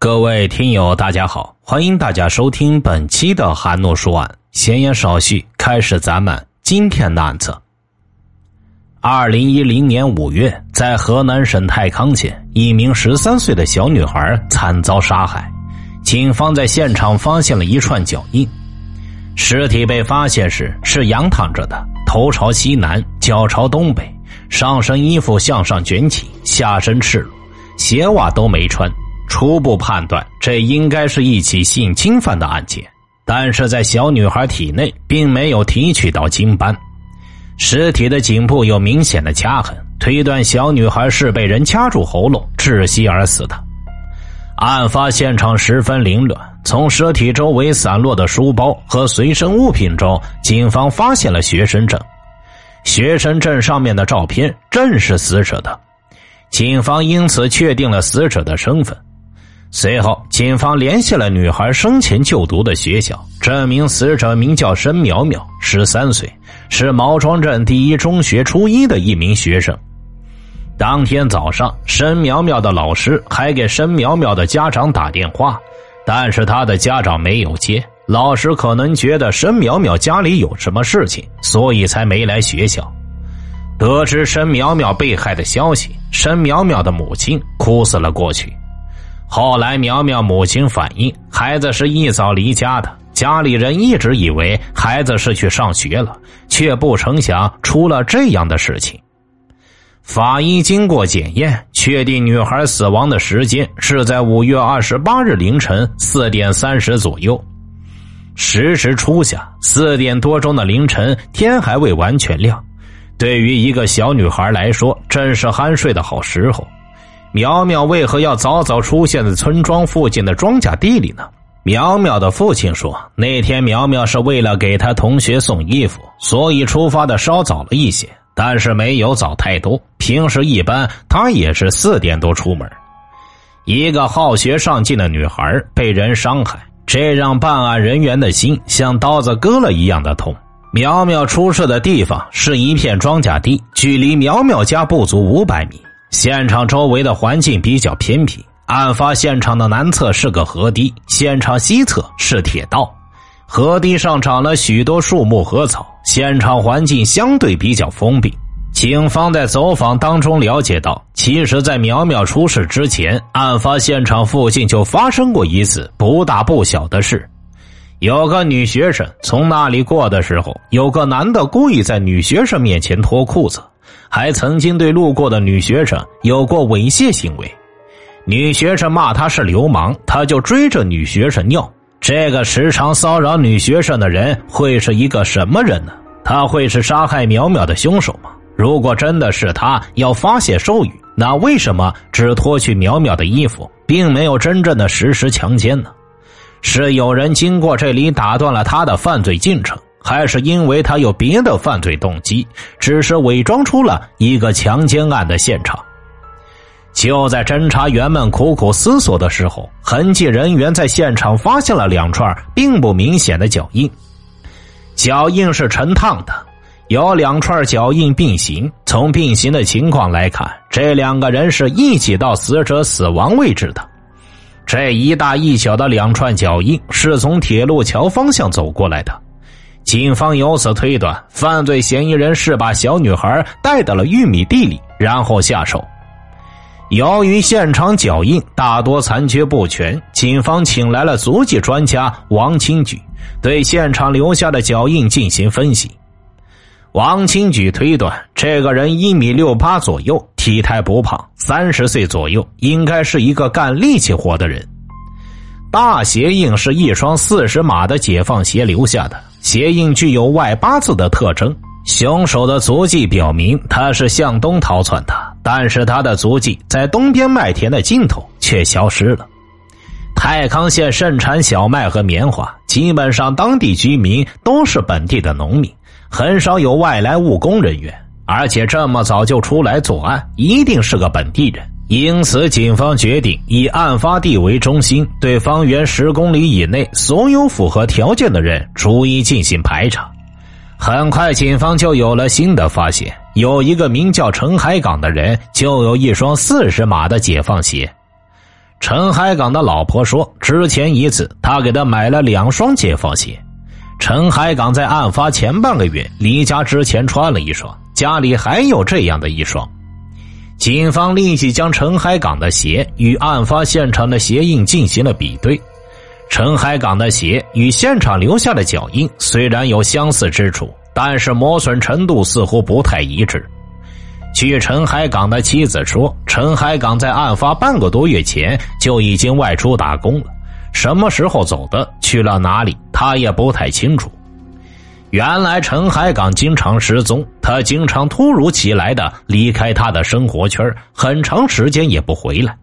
各位听友，大家好，欢迎大家收听本期的韩诺说案。闲言少叙，开始咱们今天的案子。二零一零年五月，在河南省太康县，一名十三岁的小女孩惨遭杀害。警方在现场发现了一串脚印，尸体被发现时是仰躺着的，头朝西南，脚朝东北，上身衣服向上卷起，下身赤裸，鞋袜都没穿。初步判断，这应该是一起性侵犯的案件，但是在小女孩体内并没有提取到精斑，尸体的颈部有明显的掐痕，推断小女孩是被人掐住喉咙窒息而死的。案发现场十分凌乱，从尸体周围散落的书包和随身物品中，警方发现了学生证，学生证上面的照片正是死者的，警方因此确定了死者的身份。随后，警方联系了女孩生前就读的学校，证明死者名叫申苗苗，十三岁，是毛庄镇第一中学初一的一名学生。当天早上，申苗苗的老师还给申苗苗的家长打电话，但是他的家长没有接。老师可能觉得申苗苗家里有什么事情，所以才没来学校。得知申苗苗被害的消息，申苗苗的母亲哭死了过去。后来，苗苗母亲反映，孩子是一早离家的，家里人一直以为孩子是去上学了，却不成想出了这样的事情。法医经过检验，确定女孩死亡的时间是在五月二十八日凌晨四点三十左右。时值初夏，四点多钟的凌晨，天还未完全亮，对于一个小女孩来说，正是酣睡的好时候。苗苗为何要早早出现在村庄附近的庄稼地里呢？苗苗的父亲说，那天苗苗是为了给他同学送衣服，所以出发的稍早了一些，但是没有早太多。平时一般，他也是四点多出门。一个好学上进的女孩被人伤害，这让办案人员的心像刀子割了一样的痛。苗苗出事的地方是一片庄稼地，距离苗苗家不足五百米。现场周围的环境比较偏僻，案发现场的南侧是个河堤，现场西侧是铁道。河堤上长了许多树木和草，现场环境相对比较封闭。警方在走访当中了解到，其实，在苗苗出事之前，案发现场附近就发生过一次不大不小的事。有个女学生从那里过的时候，有个男的故意在女学生面前脱裤子。还曾经对路过的女学生有过猥亵行为，女学生骂他是流氓，他就追着女学生尿。这个时常骚扰女学生的人会是一个什么人呢？他会是杀害苗苗的凶手吗？如果真的是他要发泄兽欲，那为什么只脱去苗苗的衣服，并没有真正的实施强奸呢？是有人经过这里打断了他的犯罪进程？还是因为他有别的犯罪动机，只是伪装出了一个强奸案的现场。就在侦查员们苦苦思索的时候，痕迹人员在现场发现了两串并不明显的脚印，脚印是成趟的，有两串脚印并行。从并行的情况来看，这两个人是一起到死者死亡位置的。这一大一小的两串脚印是从铁路桥方向走过来的。警方由此推断，犯罪嫌疑人是把小女孩带到了玉米地里，然后下手。由于现场脚印大多残缺不全，警方请来了足迹专家王清举，对现场留下的脚印进行分析。王清举推断，这个人一米六八左右，体态不胖，三十岁左右，应该是一个干力气活的人。大鞋印是一双四十码的解放鞋留下的。鞋印具有外八字的特征，凶手的足迹表明他是向东逃窜的，但是他的足迹在东边麦田的尽头却消失了。太康县盛产小麦和棉花，基本上当地居民都是本地的农民，很少有外来务工人员，而且这么早就出来作案，一定是个本地人。因此，警方决定以案发地为中心，对方圆十公里以内所有符合条件的人逐一进行排查。很快，警方就有了新的发现：有一个名叫陈海港的人，就有一双四十码的解放鞋。陈海港的老婆说，之前一次他给他买了两双解放鞋。陈海港在案发前半个月离家之前穿了一双，家里还有这样的一双。警方立即将陈海港的鞋与案发现场的鞋印进行了比对。陈海港的鞋与现场留下的脚印虽然有相似之处，但是磨损程度似乎不太一致。据陈海港的妻子说，陈海港在案发半个多月前就已经外出打工了。什么时候走的？去了哪里？他也不太清楚。原来陈海港经常失踪，他经常突如其来的离开他的生活圈，很长时间也不回来。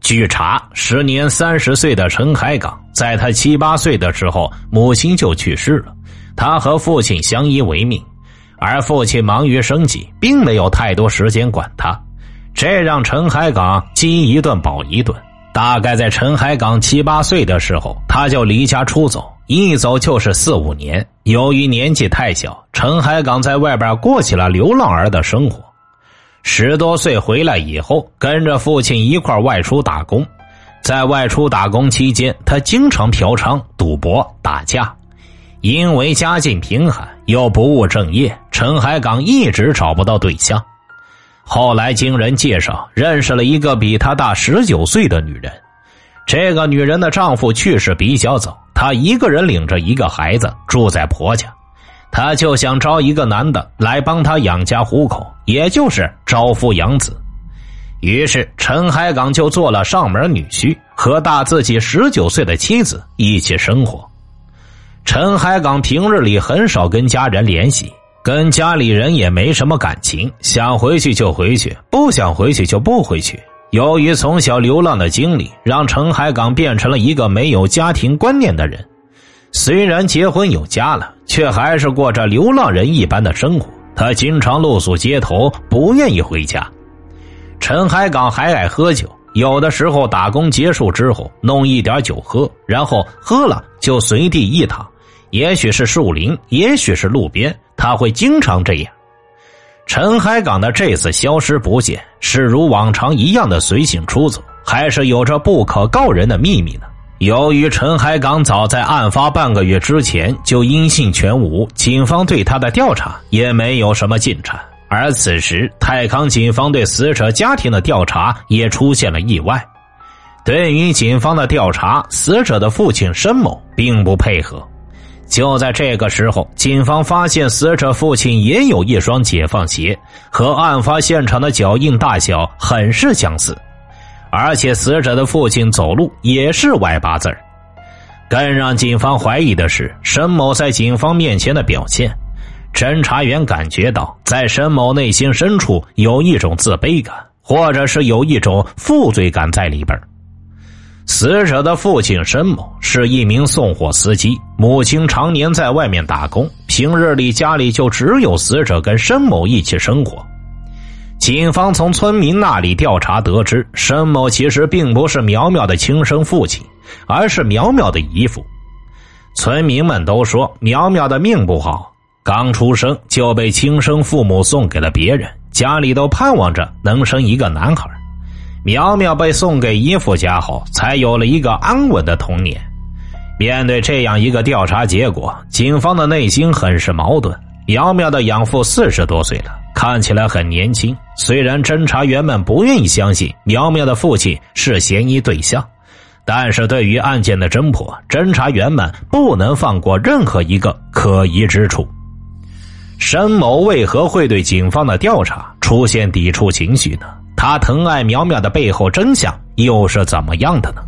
据查，时年三十岁的陈海港，在他七八岁的时候，母亲就去世了，他和父亲相依为命，而父亲忙于生计，并没有太多时间管他，这让陈海港饥一顿饱一顿。大概在陈海港七八岁的时候，他就离家出走，一走就是四五年。由于年纪太小，陈海港在外边过起了流浪儿的生活。十多岁回来以后，跟着父亲一块外出打工。在外出打工期间，他经常嫖娼、赌博、打架。因为家境贫寒又不务正业，陈海港一直找不到对象。后来经人介绍，认识了一个比他大十九岁的女人。这个女人的丈夫去世比较早，她一个人领着一个孩子住在婆家。她就想招一个男的来帮她养家糊口，也就是招夫养子。于是陈海港就做了上门女婿，和大自己十九岁的妻子一起生活。陈海港平日里很少跟家人联系。跟家里人也没什么感情，想回去就回去，不想回去就不回去。由于从小流浪的经历，让陈海港变成了一个没有家庭观念的人。虽然结婚有家了，却还是过着流浪人一般的生活。他经常露宿街头，不愿意回家。陈海港还爱喝酒，有的时候打工结束之后，弄一点酒喝，然后喝了就随地一躺。也许是树林，也许是路边，他会经常这样。陈海港的这次消失不见，是如往常一样的随性出走，还是有着不可告人的秘密呢？由于陈海港早在案发半个月之前就音信全无，警方对他的调查也没有什么进展。而此时，泰康警方对死者家庭的调查也出现了意外。对于警方的调查，死者的父亲申某并不配合。就在这个时候，警方发现死者父亲也有一双解放鞋，和案发现场的脚印大小很是相似，而且死者的父亲走路也是歪八字更让警方怀疑的是，沈某在警方面前的表现。侦查员感觉到，在沈某内心深处有一种自卑感，或者是有一种负罪感在里边死者的父亲申某是一名送货司机，母亲常年在外面打工，平日里家里就只有死者跟申某一起生活。警方从村民那里调查得知，申某其实并不是苗苗的亲生父亲，而是苗苗的姨父。村民们都说苗苗的命不好，刚出生就被亲生父母送给了别人，家里都盼望着能生一个男孩。苗苗被送给姨父家后，才有了一个安稳的童年。面对这样一个调查结果，警方的内心很是矛盾。苗苗的养父四十多岁了，看起来很年轻。虽然侦查员们不愿意相信苗苗的父亲是嫌疑对象，但是对于案件的侦破，侦查员们不能放过任何一个可疑之处。申某为何会对警方的调查出现抵触情绪呢？他疼爱苗苗的背后真相又是怎么样的呢？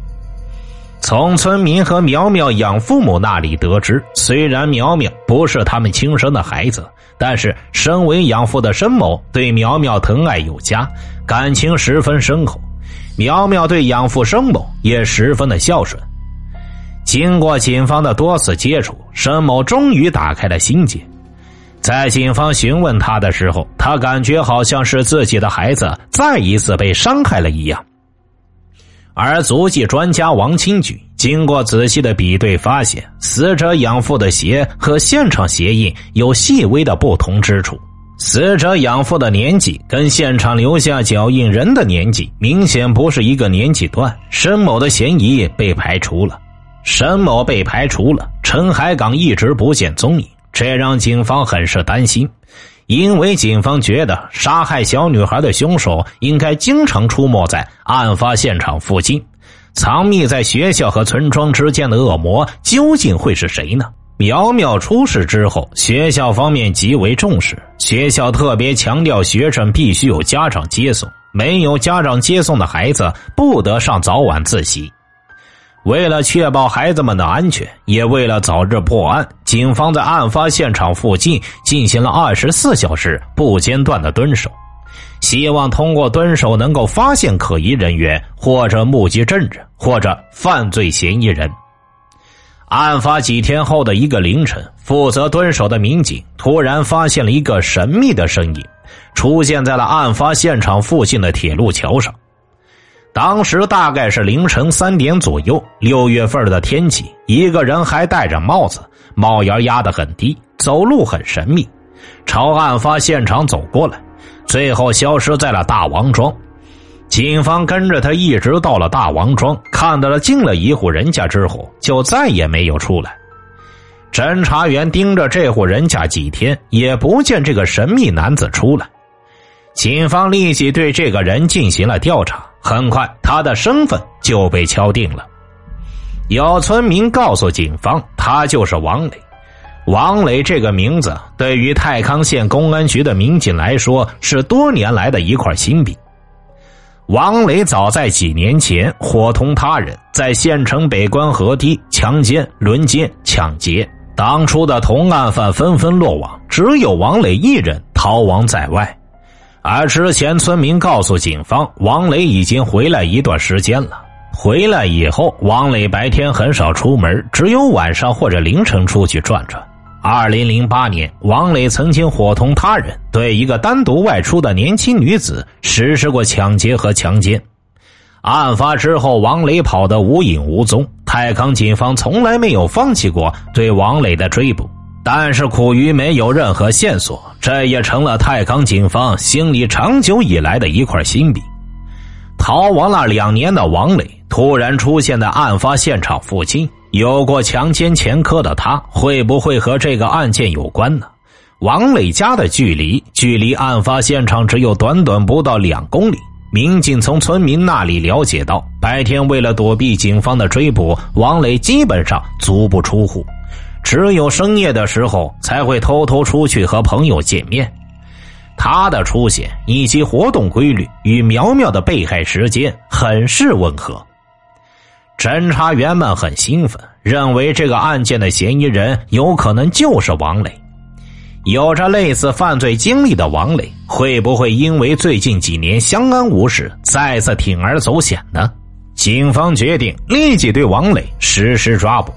从村民和苗苗养父母那里得知，虽然苗苗不是他们亲生的孩子，但是身为养父的申某对苗苗疼爱有加，感情十分深厚。苗苗对养父申某也十分的孝顺。经过警方的多次接触，申某终于打开了心结。在警方询问他的时候，他感觉好像是自己的孩子再一次被伤害了一样。而足迹专家王清举经过仔细的比对，发现死者养父的鞋和现场鞋印有细微的不同之处。死者养父的年纪跟现场留下脚印人的年纪明显不是一个年纪段，申某的嫌疑被排除了。申某被排除了，陈海港一直不见踪影，这让警方很是担心，因为警方觉得杀害小女孩的凶手应该经常出没在案发现场附近，藏匿在学校和村庄之间的恶魔究竟会是谁呢？苗苗出事之后，学校方面极为重视。学校特别强调，学生必须有家长接送，没有家长接送的孩子不得上早晚自习。为了确保孩子们的安全，也为了早日破案，警方在案发现场附近进行了二十四小时不间断的蹲守，希望通过蹲守能够发现可疑人员，或者目击证人，或者犯罪嫌疑人。案发几天后的一个凌晨，负责蹲守的民警突然发现了一个神秘的身影，出现在了案发现场附近的铁路桥上。当时大概是凌晨三点左右，六月份的天气，一个人还戴着帽子，帽檐压得很低，走路很神秘，朝案发现场走过来，最后消失在了大王庄。警方跟着他一直到了大王庄，看到了进了一户人家之后，就再也没有出来。侦查员盯着这户人家几天，也不见这个神秘男子出来。警方立即对这个人进行了调查，很快他的身份就被敲定了。有村民告诉警方，他就是王磊。王磊这个名字对于太康县公安局的民警来说，是多年来的一块心病。王磊早在几年前伙同他人在县城北关河堤强奸、轮奸、抢劫，当初的同案犯纷纷落网，只有王磊一人逃亡在外。而之前村民告诉警方，王磊已经回来一段时间了。回来以后，王磊白天很少出门，只有晚上或者凌晨出去转转。二零零八年，王磊曾经伙同他人对一个单独外出的年轻女子实施过抢劫和强奸。案发之后，王磊跑得无影无踪。太康警方从来没有放弃过对王磊的追捕，但是苦于没有任何线索，这也成了太康警方心里长久以来的一块心病。逃亡了两年的王磊突然出现在案发现场附近。有过强奸前科的他，会不会和这个案件有关呢？王磊家的距离距离案发现场只有短短不到两公里。民警从村民那里了解到，白天为了躲避警方的追捕，王磊基本上足不出户，只有深夜的时候才会偷偷出去和朋友见面。他的出现以及活动规律与苗苗的被害时间很是吻合。侦查员们很兴奋，认为这个案件的嫌疑人有可能就是王磊。有着类似犯罪经历的王磊，会不会因为最近几年相安无事，再次铤而走险呢？警方决定立即对王磊实施抓捕。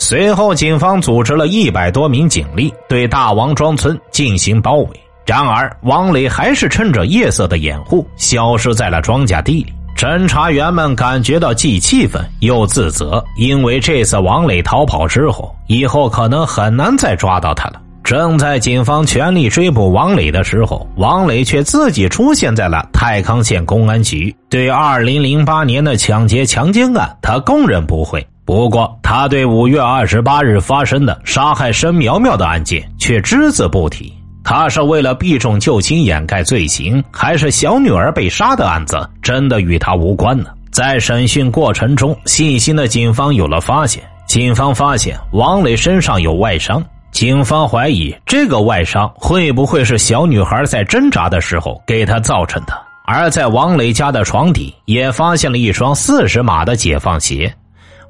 随后，警方组织了一百多名警力对大王庄村进行包围。然而，王磊还是趁着夜色的掩护，消失在了庄稼地里。侦查员们感觉到既气愤又自责，因为这次王磊逃跑之后，以后可能很难再抓到他了。正在警方全力追捕王磊的时候，王磊却自己出现在了太康县公安局。对2008年的抢劫强奸案，他供认不讳；不过，他对五月二十八日发生的杀害申苗苗的案件却只字不提。他是为了避重就轻掩盖罪行，还是小女儿被杀的案子真的与他无关呢？在审讯过程中，细心的警方有了发现。警方发现王磊身上有外伤，警方怀疑这个外伤会不会是小女孩在挣扎的时候给他造成的？而在王磊家的床底也发现了一双四十码的解放鞋。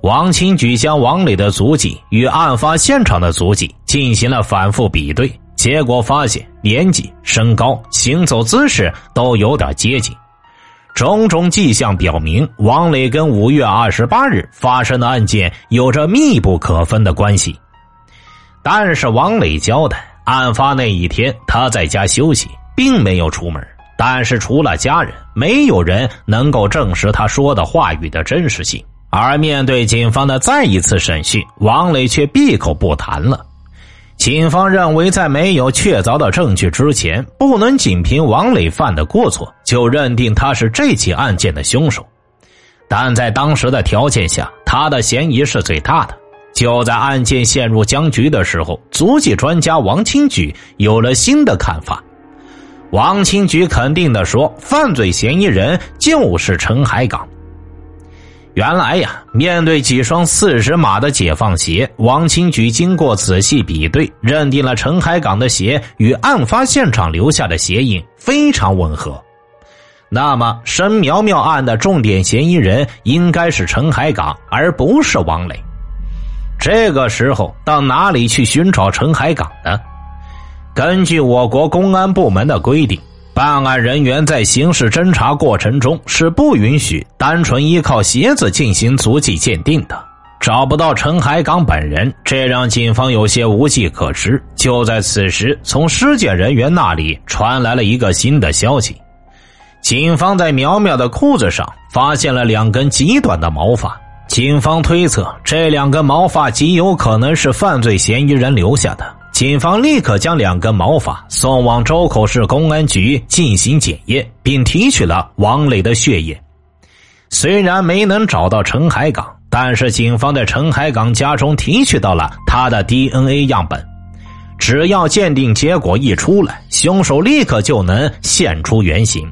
王清举将王磊的足迹与案发现场的足迹进行了反复比对。结果发现，年纪、身高、行走姿势都有点接近，种种迹象表明，王磊跟五月二十八日发生的案件有着密不可分的关系。但是，王磊交代，案发那一天他在家休息，并没有出门。但是，除了家人，没有人能够证实他说的话语的真实性。而面对警方的再一次审讯，王磊却闭口不谈了。警方认为，在没有确凿的证据之前，不能仅凭王磊犯的过错就认定他是这起案件的凶手。但在当时的条件下，他的嫌疑是最大的。就在案件陷入僵局的时候，足迹专家王清举有了新的看法。王清举肯定的说：“犯罪嫌疑人就是陈海港。”原来呀，面对几双四十码的解放鞋，王清举经过仔细比对，认定了陈海港的鞋与案发现场留下的鞋印非常吻合。那么，申苗苗案的重点嫌疑人应该是陈海港，而不是王磊。这个时候，到哪里去寻找陈海港呢？根据我国公安部门的规定。办案人员在刑事侦查过程中是不允许单纯依靠鞋子进行足迹鉴定的。找不到陈海港本人，这让警方有些无计可施。就在此时，从尸检人员那里传来了一个新的消息：警方在苗苗的裤子上发现了两根极短的毛发。警方推测，这两根毛发极有可能是犯罪嫌疑人留下的。警方立刻将两根毛发送往周口市公安局进行检验，并提取了王磊的血液。虽然没能找到陈海港，但是警方在陈海港家中提取到了他的 DNA 样本。只要鉴定结果一出来，凶手立刻就能现出原形。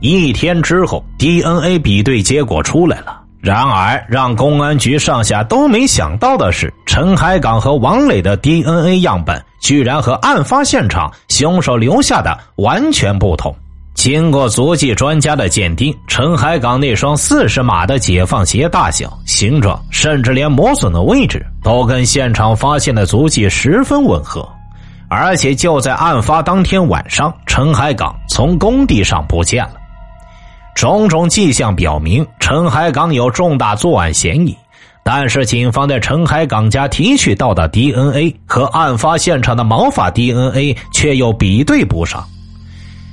一天之后，DNA 比对结果出来了。然而，让公安局上下都没想到的是，陈海港和王磊的 DNA 样本居然和案发现场凶手留下的完全不同。经过足迹专家的鉴定，陈海港那双四十码的解放鞋大小、形状，甚至连磨损的位置，都跟现场发现的足迹十分吻合。而且就在案发当天晚上，陈海港从工地上不见了。种种迹象表明，陈海港有重大作案嫌疑，但是警方在陈海港家提取到的 DNA 和案发现场的毛发 DNA 却又比对不上，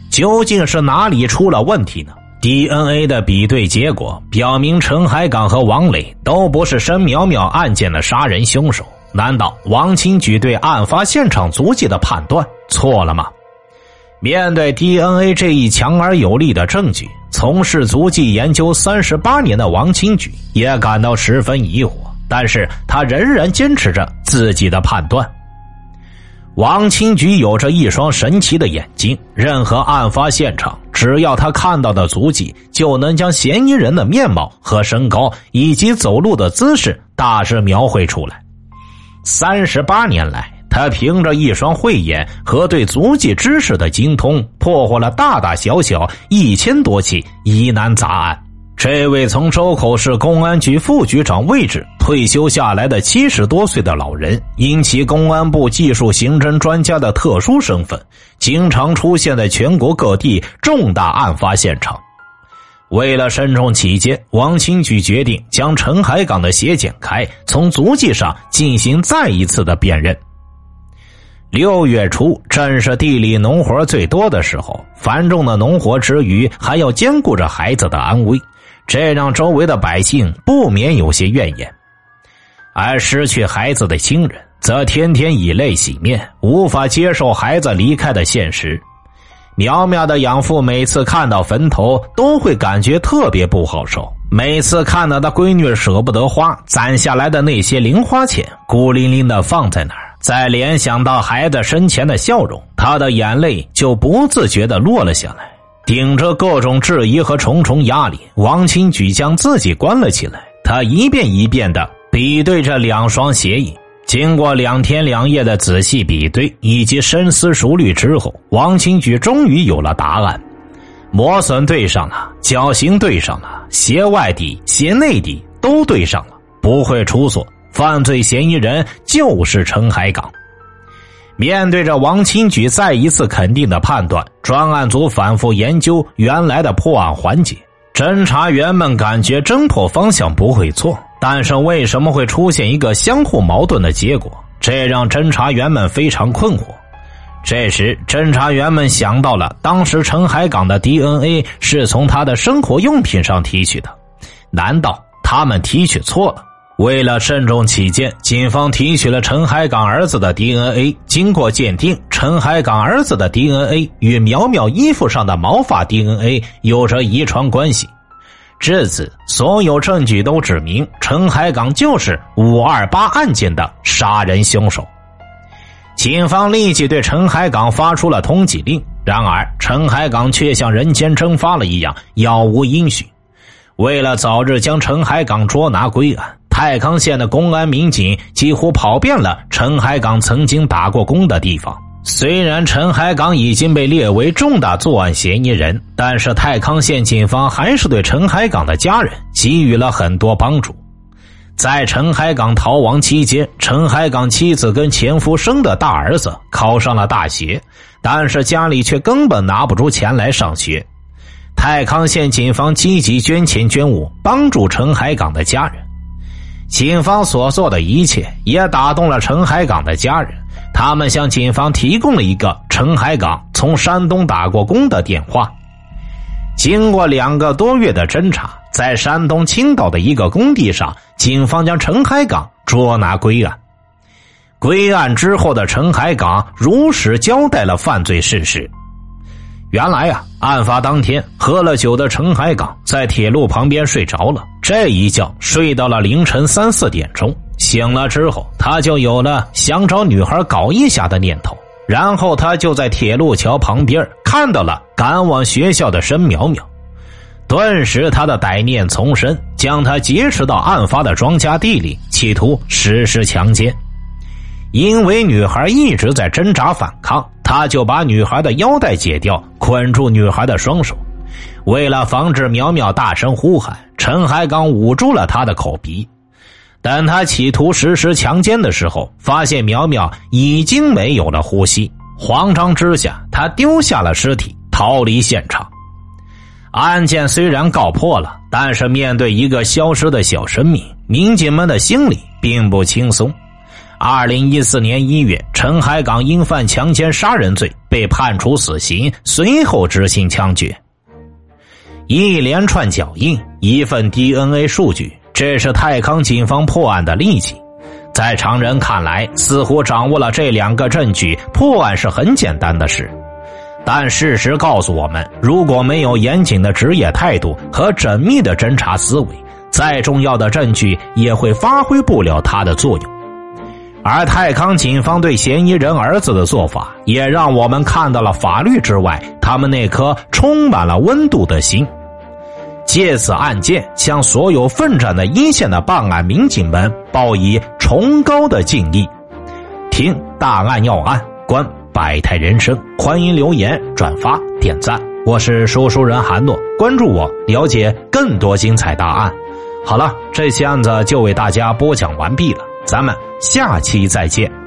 究竟是哪里出了问题呢？DNA 的比对结果表明，陈海港和王磊都不是申苗苗案件的杀人凶手，难道王清举对案发现场足迹的判断错了吗？面对 DNA 这一强而有力的证据，从事足迹研究三十八年的王清举也感到十分疑惑，但是他仍然坚持着自己的判断。王清举有着一双神奇的眼睛，任何案发现场，只要他看到的足迹，就能将嫌疑人的面貌和身高以及走路的姿势大致描绘出来。三十八年来。他凭着一双慧眼和对足迹知识的精通，破获了大大小小一千多起疑难杂案。这位从周口市公安局副局长位置退休下来的七十多岁的老人，因其公安部技术刑侦专家的特殊身份，经常出现在全国各地重大案发现场。为了慎重起见，王清举决定将陈海港的鞋剪开，从足迹上进行再一次的辨认。六月初正是地里农活最多的时候，繁重的农活之余，还要兼顾着孩子的安危，这让周围的百姓不免有些怨言。而失去孩子的亲人，则天天以泪洗面，无法接受孩子离开的现实。苗苗的养父每次看到坟头，都会感觉特别不好受。每次看到他闺女舍不得花攒下来的那些零花钱，孤零零的放在那儿。再联想到孩子生前的笑容，他的眼泪就不自觉的落了下来。顶着各种质疑和重重压力，王清举将自己关了起来。他一遍一遍的比对着两双鞋印，经过两天两夜的仔细比对以及深思熟虑之后，王清举终于有了答案：磨损对上了，脚型对上了，鞋外底、鞋内底都对上了，不会出错。犯罪嫌疑人就是陈海港。面对着王清举再一次肯定的判断，专案组反复研究原来的破案环节。侦查员们感觉侦破方向不会错，但是为什么会出现一个相互矛盾的结果？这让侦查员们非常困惑。这时，侦查员们想到了当时陈海港的 DNA 是从他的生活用品上提取的，难道他们提取错了？为了慎重起见，警方提取了陈海港儿子的 DNA。经过鉴定，陈海港儿子的 DNA 与苗苗衣服上的毛发 DNA 有着遗传关系。至此，所有证据都指明陈海港就是五二八案件的杀人凶手。警方立即对陈海港发出了通缉令。然而，陈海港却像人间蒸发了一样，杳无音讯。为了早日将陈海港捉拿归案。太康县的公安民警几乎跑遍了陈海港曾经打过工的地方。虽然陈海港已经被列为重大作案嫌疑人，但是太康县警方还是对陈海港的家人给予了很多帮助。在陈海港逃亡期间，陈海港妻子跟前夫生的大儿子考上了大学，但是家里却根本拿不出钱来上学。太康县警方积极捐钱捐物，帮助陈海港的家人。警方所做的一切也打动了陈海港的家人，他们向警方提供了一个陈海港从山东打过工的电话。经过两个多月的侦查，在山东青岛的一个工地上，警方将陈海港捉拿归案。归案之后的陈海港如实交代了犯罪事实。原来呀，案发当天喝了酒的陈海港在铁路旁边睡着了，这一觉睡到了凌晨三四点钟。醒了之后，他就有了想找女孩搞一下的念头。然后他就在铁路桥旁边看到了赶往学校的申苗苗，顿时他的歹念丛生，将他劫持到案发的庄稼地里，企图实施强奸。因为女孩一直在挣扎反抗。他就把女孩的腰带解掉，捆住女孩的双手。为了防止苗苗大声呼喊，陈海刚捂住了她的口鼻。等他企图实施强奸的时候，发现苗苗已经没有了呼吸。慌张之下，他丢下了尸体，逃离现场。案件虽然告破了，但是面对一个消失的小生命，民警们的心里并不轻松。二零一四年一月，陈海港因犯强奸杀人罪被判处死刑，随后执行枪决。一连串脚印，一份 DNA 数据，这是泰康警方破案的利器。在常人看来，似乎掌握了这两个证据，破案是很简单的事。但事实告诉我们，如果没有严谨的职业态度和缜密的侦查思维，再重要的证据也会发挥不了它的作用。而泰康警方对嫌疑人儿子的做法，也让我们看到了法律之外他们那颗充满了温度的心。借此案件，向所有奋战的一线的办案民警们报以崇高的敬意。听大案要案，观百态人生，欢迎留言、转发、点赞。我是说书人韩诺，关注我，了解更多精彩大案。好了，这期案子就为大家播讲完毕了。咱们下期再见。